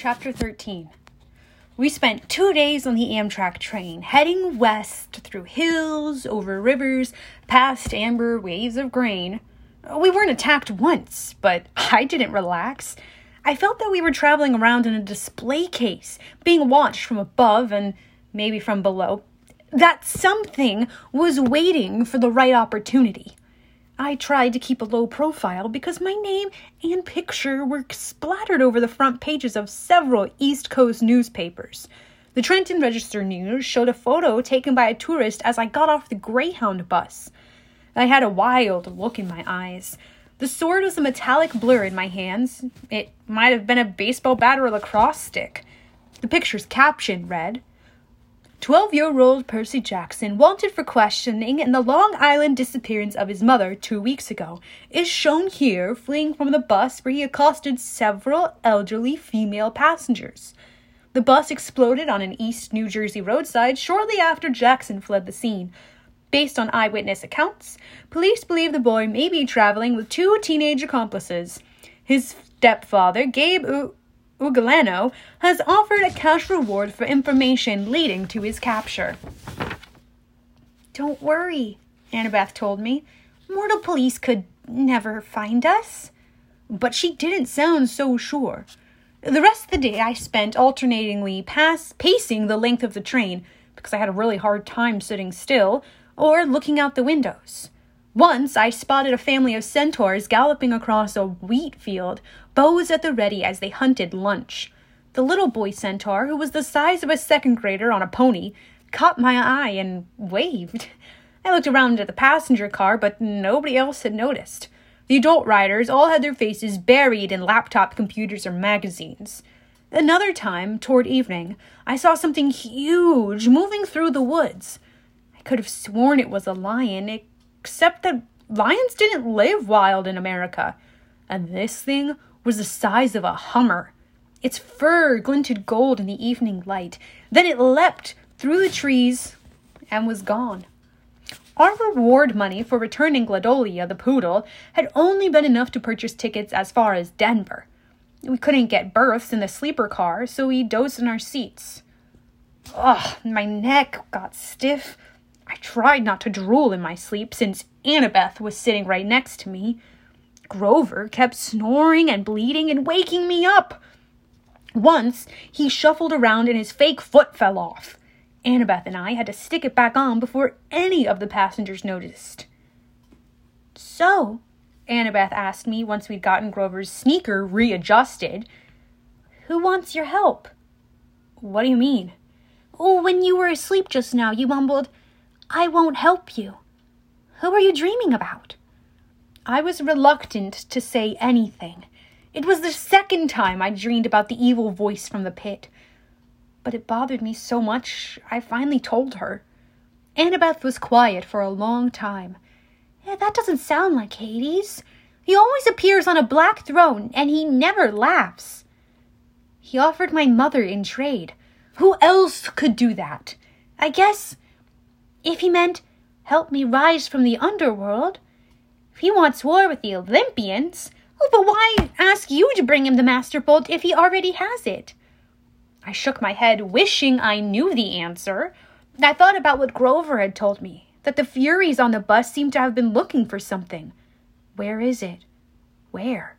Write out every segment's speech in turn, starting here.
Chapter 13 We spent two days on the Amtrak train, heading west through hills, over rivers, past amber waves of grain. We weren't attacked once, but I didn't relax. I felt that we were traveling around in a display case, being watched from above and maybe from below. That something was waiting for the right opportunity. I tried to keep a low profile because my name and picture were splattered over the front pages of several East Coast newspapers. The Trenton Register News showed a photo taken by a tourist as I got off the Greyhound bus. I had a wild look in my eyes. The sword was a metallic blur in my hands. It might have been a baseball bat or a lacrosse stick. The picture's caption read 12 year old Percy Jackson, wanted for questioning in the Long Island disappearance of his mother two weeks ago, is shown here fleeing from the bus where he accosted several elderly female passengers. The bus exploded on an East New Jersey roadside shortly after Jackson fled the scene. Based on eyewitness accounts, police believe the boy may be traveling with two teenage accomplices. His stepfather, Gabe Ugliano has offered a cash reward for information leading to his capture. Don't worry, Annabeth told me. Mortal police could never find us. But she didn't sound so sure. The rest of the day I spent alternatingly pass- pacing the length of the train because I had a really hard time sitting still or looking out the windows. Once I spotted a family of centaurs galloping across a wheat field, bows at the ready as they hunted lunch. The little boy centaur, who was the size of a second grader on a pony, caught my eye and waved. I looked around at the passenger car, but nobody else had noticed. The adult riders all had their faces buried in laptop computers or magazines. Another time, toward evening, I saw something huge moving through the woods. I could have sworn it was a lion, except that lions didn't live wild in America. And this thing was the size of a hummer. Its fur glinted gold in the evening light. Then it leapt through the trees and was gone. Our reward money for returning Gladiola, the poodle, had only been enough to purchase tickets as far as Denver. We couldn't get berths in the sleeper car, so we dozed in our seats. Ugh, my neck got stiff I tried not to drool in my sleep since Annabeth was sitting right next to me. Grover kept snoring and bleating and waking me up. Once he shuffled around and his fake foot fell off. Annabeth and I had to stick it back on before any of the passengers noticed. So, Annabeth asked me once we'd gotten Grover's sneaker readjusted, who wants your help? What do you mean? Oh, when you were asleep just now, you mumbled, I won't help you. Who are you dreaming about? I was reluctant to say anything. It was the second time I dreamed about the evil voice from the pit. But it bothered me so much, I finally told her. Annabeth was quiet for a long time. Yeah, that doesn't sound like Hades. He always appears on a black throne, and he never laughs. He offered my mother in trade. Who else could do that? I guess if he meant, help me rise from the underworld. If he wants war with the Olympians, oh, but why ask you to bring him the Master Bolt if he already has it? I shook my head, wishing I knew the answer. I thought about what Grover had told me, that the Furies on the bus seemed to have been looking for something. Where is it? Where?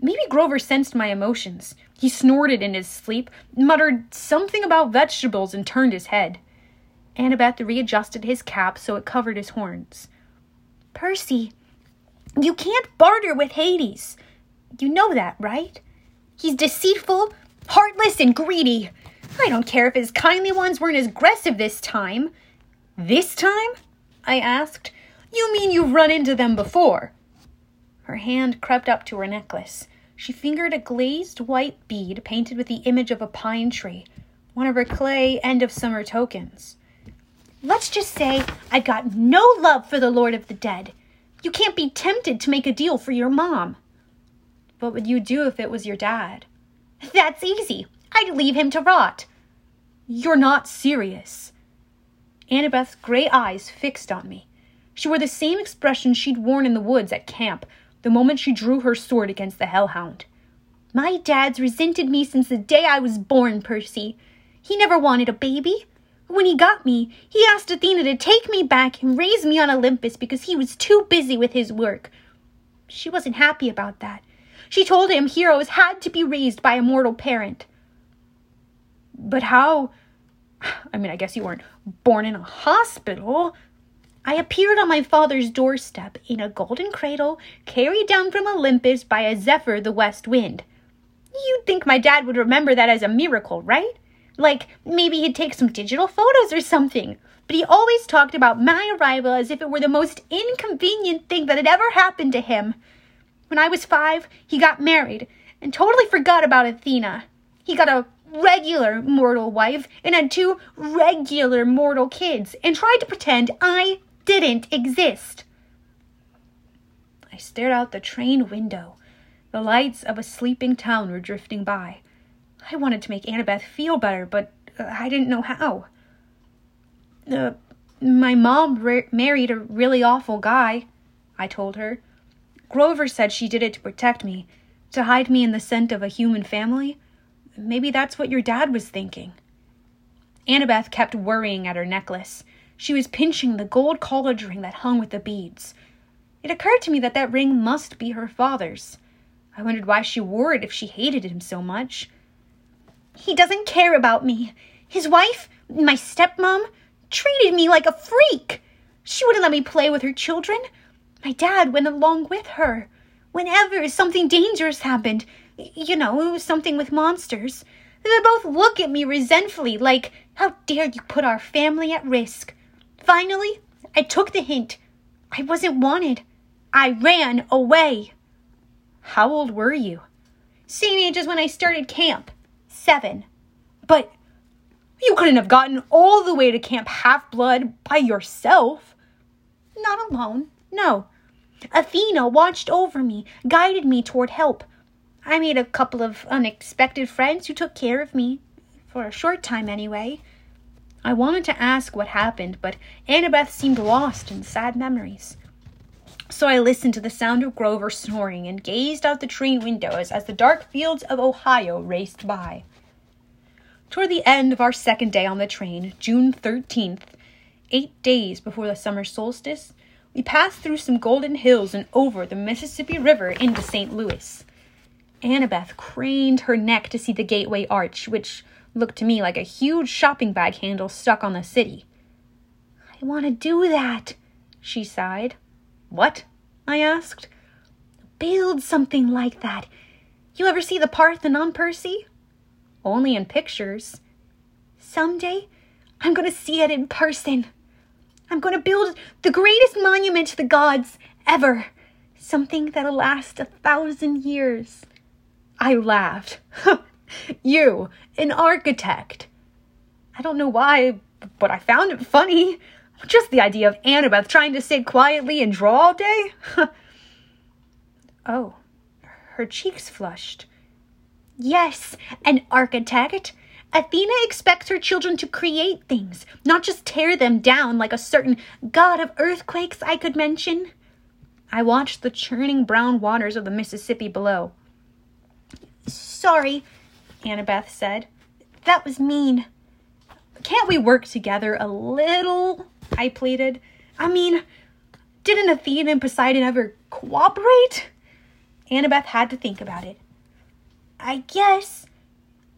Maybe Grover sensed my emotions. He snorted in his sleep, muttered something about vegetables, and turned his head. Annabeth readjusted his cap so it covered his horns. Percy, you can't barter with Hades. You know that, right? He's deceitful, heartless, and greedy. I don't care if his kindly ones weren't as aggressive this time. This time? I asked. You mean you've run into them before? Her hand crept up to her necklace. She fingered a glazed white bead painted with the image of a pine tree, one of her clay end of summer tokens. Let's just say I got no love for the Lord of the Dead. You can't be tempted to make a deal for your mom. What would you do if it was your dad? That's easy. I'd leave him to rot. You're not serious. Annabeth's gray eyes fixed on me. She wore the same expression she'd worn in the woods at camp the moment she drew her sword against the hellhound. My dad's resented me since the day I was born, Percy. He never wanted a baby. When he got me, he asked Athena to take me back and raise me on Olympus because he was too busy with his work. She wasn't happy about that. She told him heroes had to be raised by a mortal parent. But how? I mean, I guess you weren't born in a hospital. I appeared on my father's doorstep in a golden cradle carried down from Olympus by a zephyr, the west wind. You'd think my dad would remember that as a miracle, right? Like maybe he'd take some digital photos or something. But he always talked about my arrival as if it were the most inconvenient thing that had ever happened to him. When I was five, he got married and totally forgot about Athena. He got a regular mortal wife and had two regular mortal kids and tried to pretend I didn't exist. I stared out the train window. The lights of a sleeping town were drifting by. I wanted to make Annabeth feel better, but uh, I didn't know how. Uh, my mom re- married a really awful guy, I told her. Grover said she did it to protect me, to hide me in the scent of a human family. Maybe that's what your dad was thinking. Annabeth kept worrying at her necklace. She was pinching the gold college ring that hung with the beads. It occurred to me that that ring must be her father's. I wondered why she wore it if she hated him so much. He doesn't care about me. His wife, my stepmom, treated me like a freak. She wouldn't let me play with her children. My dad went along with her. Whenever something dangerous happened, you know, something with monsters, they both look at me resentfully, like, How dare you put our family at risk? Finally, I took the hint. I wasn't wanted. I ran away. How old were you? Same age as when I started camp. Seven. But you couldn't have gotten all the way to Camp Half Blood by yourself. Not alone. No. Athena watched over me, guided me toward help. I made a couple of unexpected friends who took care of me, for a short time anyway. I wanted to ask what happened, but Annabeth seemed lost in sad memories. So I listened to the sound of Grover snoring and gazed out the train windows as the dark fields of Ohio raced by. Toward the end of our second day on the train, June 13th, eight days before the summer solstice, we passed through some golden hills and over the Mississippi River into St. Louis. Annabeth craned her neck to see the gateway arch, which looked to me like a huge shopping bag handle stuck on the city. I want to do that, she sighed. What? I asked. Build something like that. You ever see the Parthenon, Percy? Only in pictures. Someday, I'm going to see it in person. I'm going to build the greatest monument to the gods ever. Something that'll last a thousand years. I laughed. you, an architect. I don't know why, but I found it funny. Just the idea of Annabeth trying to sit quietly and draw all day. oh, her cheeks flushed. Yes, an architect. Athena expects her children to create things, not just tear them down like a certain god of earthquakes I could mention. I watched the churning brown waters of the Mississippi below. Sorry, Annabeth said. That was mean. Can't we work together a little? I pleaded. I mean, didn't Athena and Poseidon ever cooperate? Annabeth had to think about it. I guess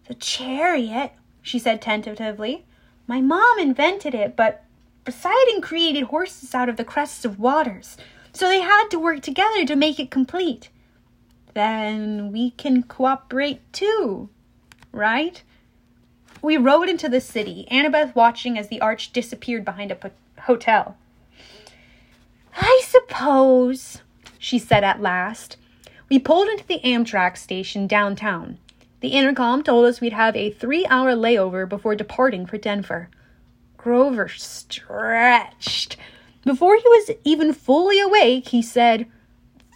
the chariot, she said tentatively. My mom invented it, but Poseidon created horses out of the crests of waters, so they had to work together to make it complete. Then we can cooperate too, right? We rode into the city, Annabeth watching as the arch disappeared behind a hotel. I suppose, she said at last. We pulled into the Amtrak station downtown. The intercom told us we'd have a three hour layover before departing for Denver. Grover stretched. Before he was even fully awake, he said,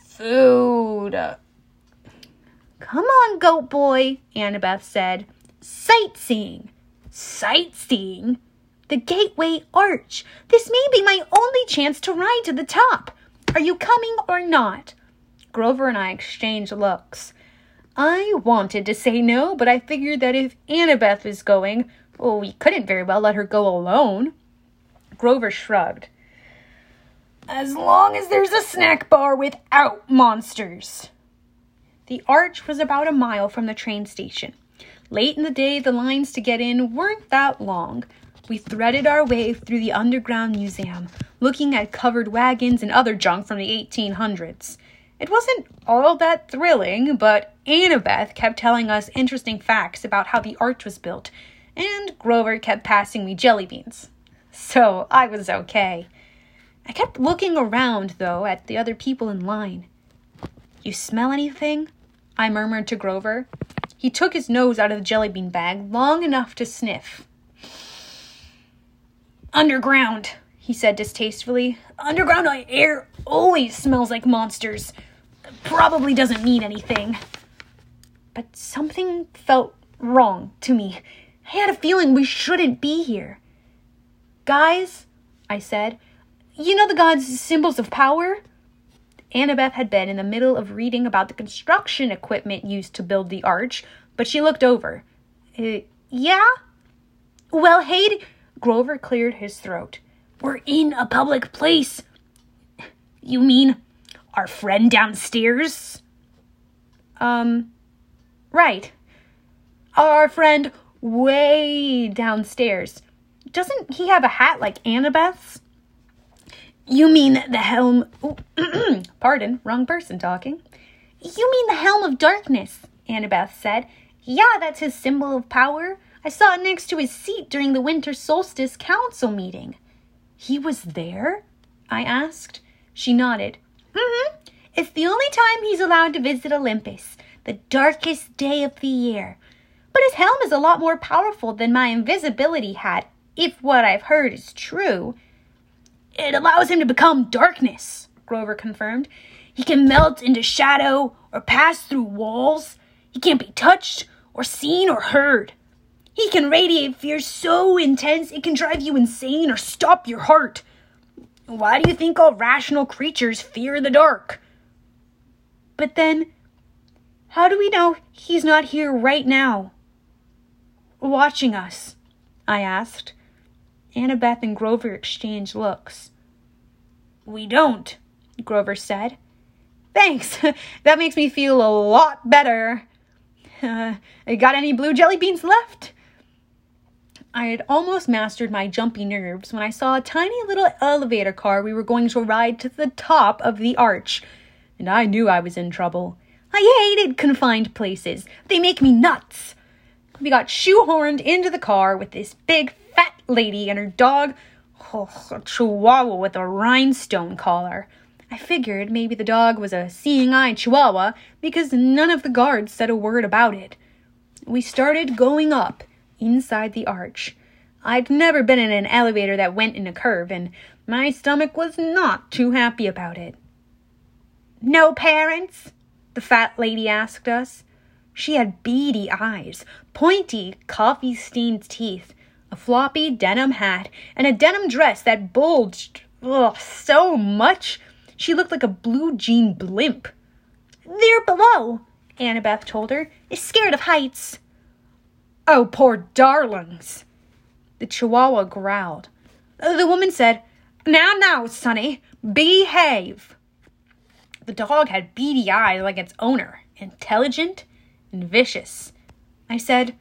Food. Come on, goat boy, Annabeth said. Sightseeing. Sightseeing? The Gateway Arch. This may be my only chance to ride to the top. Are you coming or not? Grover and I exchanged looks. I wanted to say no, but I figured that if Annabeth was going, well, we couldn't very well let her go alone. Grover shrugged. As long as there's a snack bar without monsters. The arch was about a mile from the train station. Late in the day, the lines to get in weren't that long. We threaded our way through the underground museum, looking at covered wagons and other junk from the 1800s. It wasn't all that thrilling, but Annabeth kept telling us interesting facts about how the arch was built, and Grover kept passing me jelly beans. So I was okay. I kept looking around, though, at the other people in line. You smell anything? I murmured to Grover. He took his nose out of the jelly bean bag long enough to sniff. Underground, he said distastefully. Underground air always smells like monsters. Probably doesn't mean anything. But something felt wrong to me. I had a feeling we shouldn't be here. Guys, I said, you know the gods' symbols of power? Annabeth had been in the middle of reading about the construction equipment used to build the arch, but she looked over. Uh, yeah? Well, Hades, Grover cleared his throat. We're in a public place. You mean our friend downstairs? Um, right. Our friend way downstairs. Doesn't he have a hat like Annabeth's? You mean the helm. Pardon, wrong person talking. You mean the helm of darkness, Annabeth said. Yeah, that's his symbol of power. I saw it next to his seat during the winter solstice council meeting. He was there? I asked. She nodded. Mm-hmm. It's the only time he's allowed to visit Olympus, the darkest day of the year. But his helm is a lot more powerful than my invisibility hat, if what I've heard is true. It allows him to become darkness, Grover confirmed. He can melt into shadow or pass through walls. He can't be touched or seen or heard. He can radiate fear so intense it can drive you insane or stop your heart. Why do you think all rational creatures fear the dark? But then, how do we know he's not here right now? Watching us, I asked. Annabeth and Grover exchanged looks. We don't, Grover said. Thanks. that makes me feel a lot better. Uh, got any blue jelly beans left? I had almost mastered my jumpy nerves when I saw a tiny little elevator car we were going to ride to the top of the arch, and I knew I was in trouble. I hated confined places. They make me nuts. We got shoehorned into the car with this big fat lady and her dog, oh, a chihuahua with a rhinestone collar. I figured maybe the dog was a seeing eye chihuahua because none of the guards said a word about it. We started going up inside the arch. I'd never been in an elevator that went in a curve, and my stomach was not too happy about it. No parents? The fat lady asked us. She had beady eyes, pointy, coffee stained teeth, a floppy denim hat, and a denim dress that bulged ugh, so much she looked like a blue jean blimp. There below, Annabeth told her, is scared of heights. Oh, poor darlings. The chihuahua growled. The woman said, Now, now, Sonny, behave. The dog had beady eyes like its owner, intelligent and vicious. I said,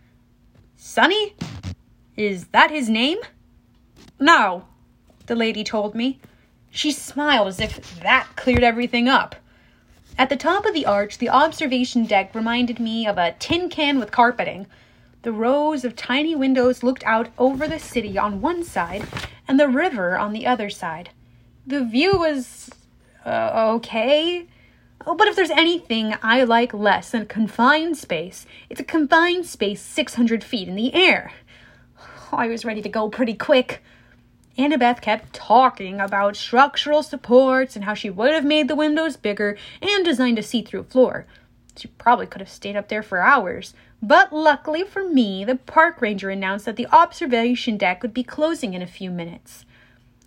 Sonny? Is that his name? No, the lady told me. She smiled as if that cleared everything up. At the top of the arch, the observation deck reminded me of a tin can with carpeting. The rows of tiny windows looked out over the city on one side and the river on the other side. The view was uh, okay. Oh, but if there's anything I like less than confined space, it's a confined space 600 feet in the air. Oh, I was ready to go pretty quick. Annabeth kept talking about structural supports and how she would have made the windows bigger and designed a see through floor. She probably could have stayed up there for hours, but luckily for me, the park ranger announced that the observation deck would be closing in a few minutes.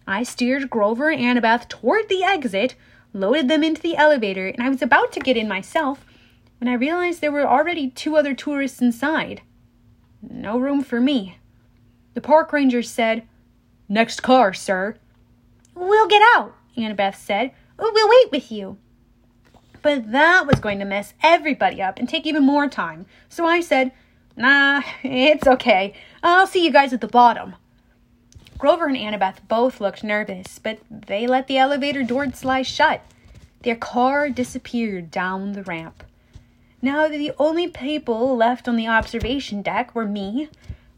I steered Grover and Annabeth toward the exit, loaded them into the elevator, and I was about to get in myself when I realized there were already two other tourists inside. No room for me. The park ranger said, Next car, sir. We'll get out, Annabeth said. We'll wait with you. But that was going to mess everybody up and take even more time. So I said, Nah, it's okay. I'll see you guys at the bottom. Grover and Annabeth both looked nervous, but they let the elevator door slide shut. Their car disappeared down the ramp. Now the only people left on the observation deck were me,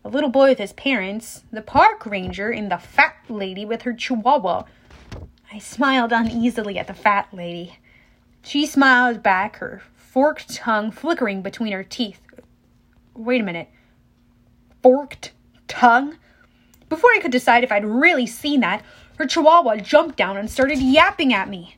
a little boy with his parents, the park ranger, and the fat lady with her chihuahua. I smiled uneasily at the fat lady. She smiled back, her forked tongue flickering between her teeth. Wait a minute. Forked tongue? Before I could decide if I'd really seen that, her chihuahua jumped down and started yapping at me.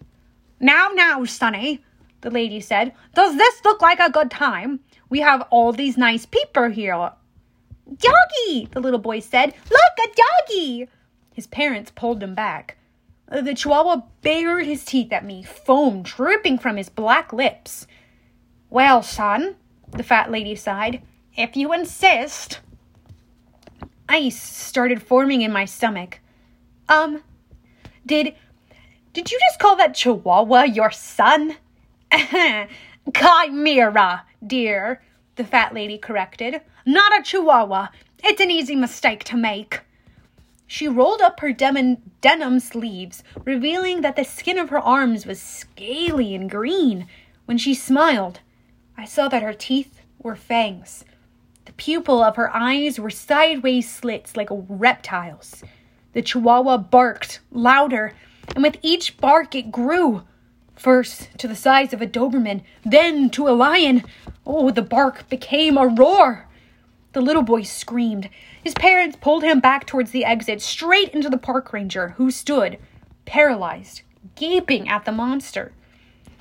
Now, now, Sonny, the lady said, does this look like a good time? We have all these nice people here. Doggy, the little boy said. Look, a doggy. His parents pulled him back. The chihuahua bared his teeth at me, foam dripping from his black lips. Well, son, the fat lady sighed, if you insist. Ice started forming in my stomach. Um, did did you just call that chihuahua your son? Chimera, dear, the fat lady corrected. Not a chihuahua. It's an easy mistake to make. She rolled up her denim sleeves, revealing that the skin of her arms was scaly and green. When she smiled, I saw that her teeth were fangs. The pupil of her eyes were sideways slits like a reptile's. The chihuahua barked louder, and with each bark it grew. First to the size of a Doberman, then to a lion. Oh, the bark became a roar. The little boy screamed. His parents pulled him back towards the exit, straight into the park ranger, who stood, paralyzed, gaping at the monster.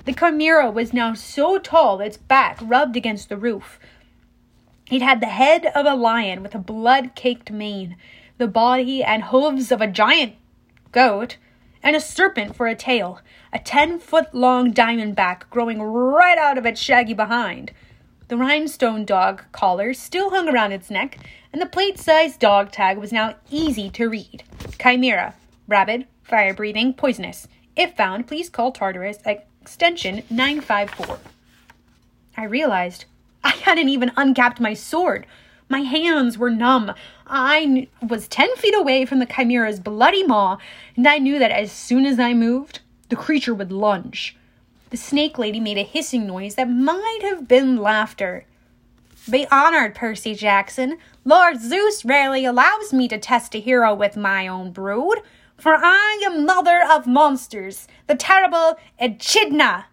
The chimera was now so tall its back rubbed against the roof. It had the head of a lion with a blood caked mane, the body and hooves of a giant goat, and a serpent for a tail, a ten foot long diamondback growing right out of its shaggy behind. The rhinestone dog collar still hung around its neck, and the plate sized dog tag was now easy to read. Chimera, rabid, fire breathing, poisonous. If found, please call Tartarus extension 954. I realized I hadn't even uncapped my sword. My hands were numb. I was 10 feet away from the chimera's bloody maw, and I knew that as soon as I moved, the creature would lunge. The snake lady made a hissing noise that might have been laughter. Be honored, Percy Jackson. Lord Zeus rarely allows me to test a hero with my own brood, for I am mother of monsters, the terrible Echidna.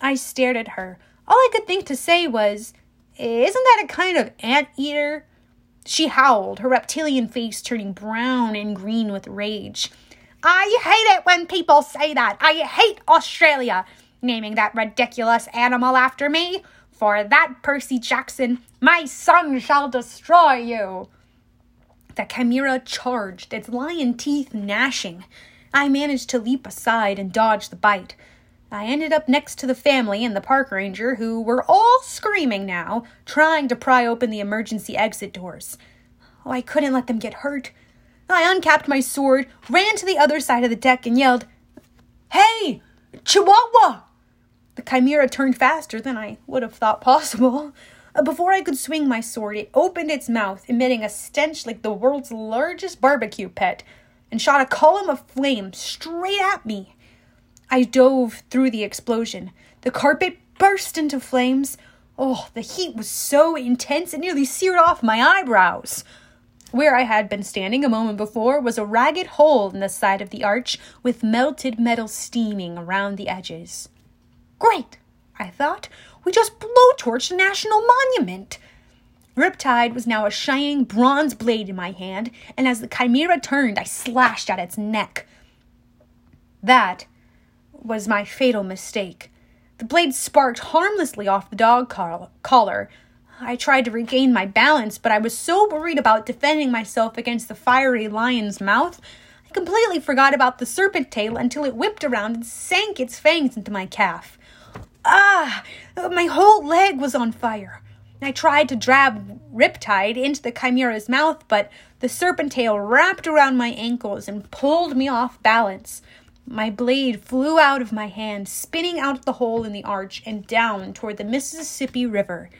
I stared at her. All I could think to say was, isn't that a kind of anteater? She howled, her reptilian face turning brown and green with rage. I hate it when people say that. I hate Australia, naming that ridiculous animal after me. For that, Percy Jackson, my son shall destroy you. The chimera charged, its lion teeth gnashing. I managed to leap aside and dodge the bite. I ended up next to the family and the park ranger, who were all screaming now, trying to pry open the emergency exit doors. Oh, I couldn't let them get hurt. I uncapped my sword, ran to the other side of the deck, and yelled, Hey! Chihuahua! The chimera turned faster than I would have thought possible. Uh, before I could swing my sword, it opened its mouth, emitting a stench like the world's largest barbecue pit, and shot a column of flame straight at me. I dove through the explosion. The carpet burst into flames. Oh, the heat was so intense it nearly seared off my eyebrows. Where I had been standing a moment before was a ragged hole in the side of the arch with melted metal steaming around the edges. Great, I thought. We just blowtorched a national monument. Riptide was now a shining bronze blade in my hand, and as the chimera turned, I slashed at its neck. That was my fatal mistake. The blade sparked harmlessly off the dog collar. I tried to regain my balance, but I was so worried about defending myself against the fiery lion's mouth, I completely forgot about the serpent tail until it whipped around and sank its fangs into my calf. Ah! My whole leg was on fire. I tried to drag Riptide into the chimera's mouth, but the serpent tail wrapped around my ankles and pulled me off balance. My blade flew out of my hand, spinning out of the hole in the arch and down toward the Mississippi River.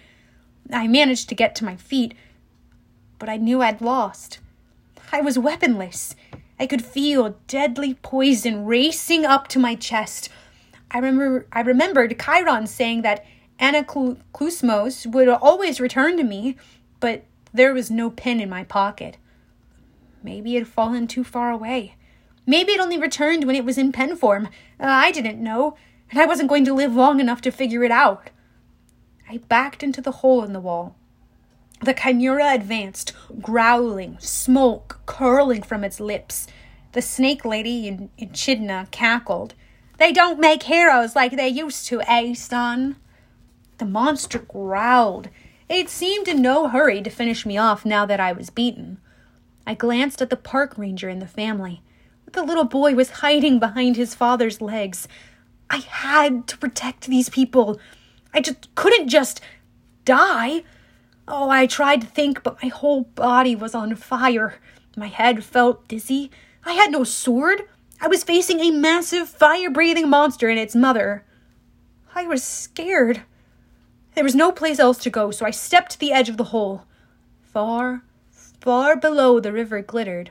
I managed to get to my feet, but I knew I'd lost. I was weaponless. I could feel deadly poison racing up to my chest. I remember I remembered Chiron saying that Anaklusmos would always return to me, but there was no pin in my pocket. Maybe it had fallen too far away. Maybe it only returned when it was in pen form. Uh, I didn't know, and I wasn't going to live long enough to figure it out. I backed into the hole in the wall. The chimera advanced, growling, smoke curling from its lips. The snake lady in Echidna cackled. They don't make heroes like they used to, eh, son? The monster growled. It seemed in no hurry to finish me off now that I was beaten. I glanced at the park ranger and the family. The little boy was hiding behind his father's legs. I had to protect these people. I just couldn't just die. Oh, I tried to think, but my whole body was on fire. My head felt dizzy. I had no sword. I was facing a massive fire breathing monster and its mother. I was scared. There was no place else to go, so I stepped to the edge of the hole. Far, far below the river glittered.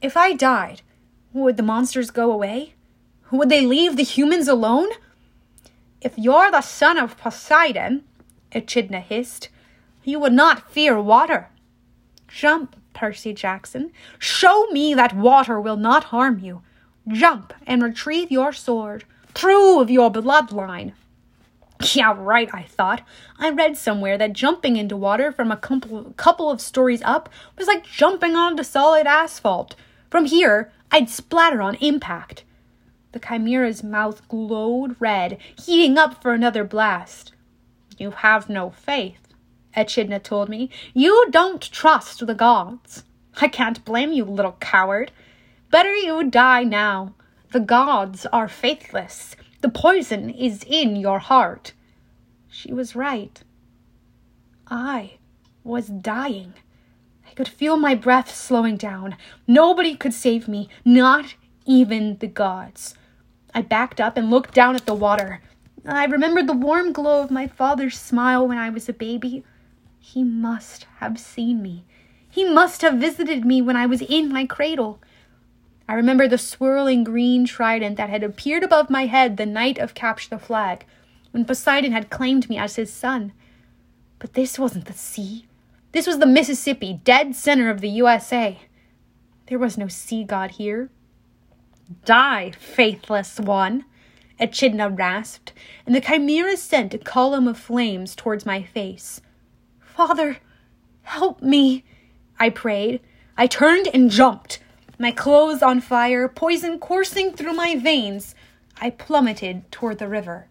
If I died, would the monsters go away? Would they leave the humans alone? If you're the son of Poseidon, Echidna hissed, you would not fear water. Jump, Percy Jackson. Show me that water will not harm you. Jump and retrieve your sword. Prove your bloodline. Yeah, right, I thought. I read somewhere that jumping into water from a couple of stories up was like jumping onto solid asphalt. From here, I'd splatter on impact. The chimera's mouth glowed red, heating up for another blast. You have no faith, Echidna told me. You don't trust the gods. I can't blame you, little coward. Better you die now. The gods are faithless. The poison is in your heart. She was right. I was dying I could feel my breath slowing down. Nobody could save me, not even the gods. I backed up and looked down at the water. I remembered the warm glow of my father's smile when I was a baby. He must have seen me. He must have visited me when I was in my cradle. I remember the swirling green trident that had appeared above my head the night of Capture the Flag, when Poseidon had claimed me as his son. But this wasn't the sea. This was the Mississippi, dead center of the USA. There was no sea god here. Die, faithless one, Echidna rasped, and the chimera sent a column of flames towards my face. Father, help me, I prayed. I turned and jumped. My clothes on fire, poison coursing through my veins, I plummeted toward the river.